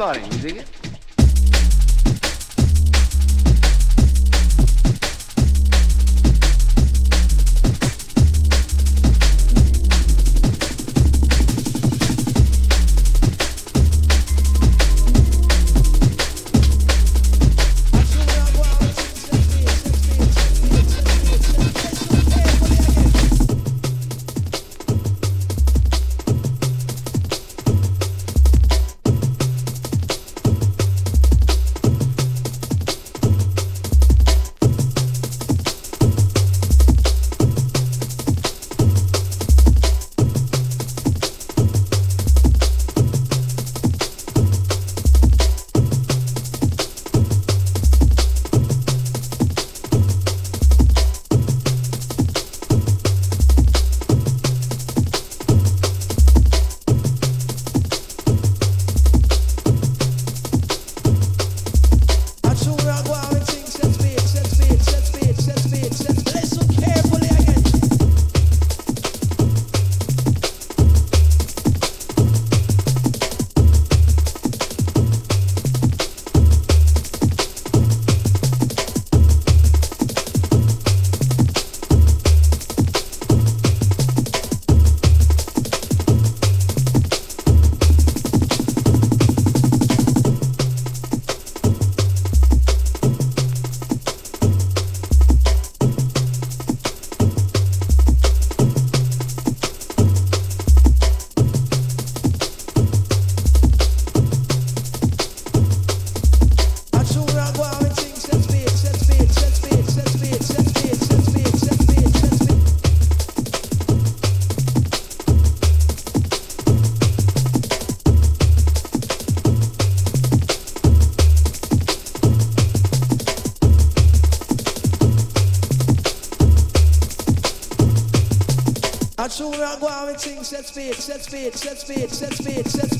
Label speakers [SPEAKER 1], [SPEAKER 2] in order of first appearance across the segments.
[SPEAKER 1] exploring, you dig it? set speed, set speed, set speed, set speed, set speed. Listen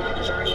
[SPEAKER 2] about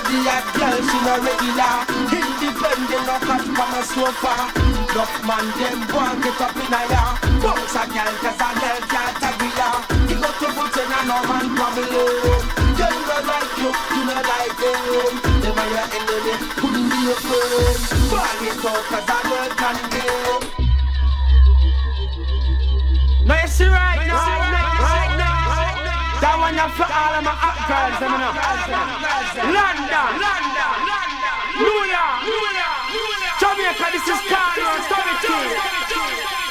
[SPEAKER 3] Every hot girl, she no regular. Independent, no cut from a sofa. Enough man, them boy get up in a ya. Bounce a girl, cause a girl can't agree ya. He got to put in a no man problem Them no like you, you no like them. Them are your enemy, couldn't be your friend Ball it out, cause a girl can game
[SPEAKER 4] Now right. Now, nice, now, now that one up for all of my hot girls, I'm in London, London, London, New York, Jamaica, this is Carlos, Tubby T.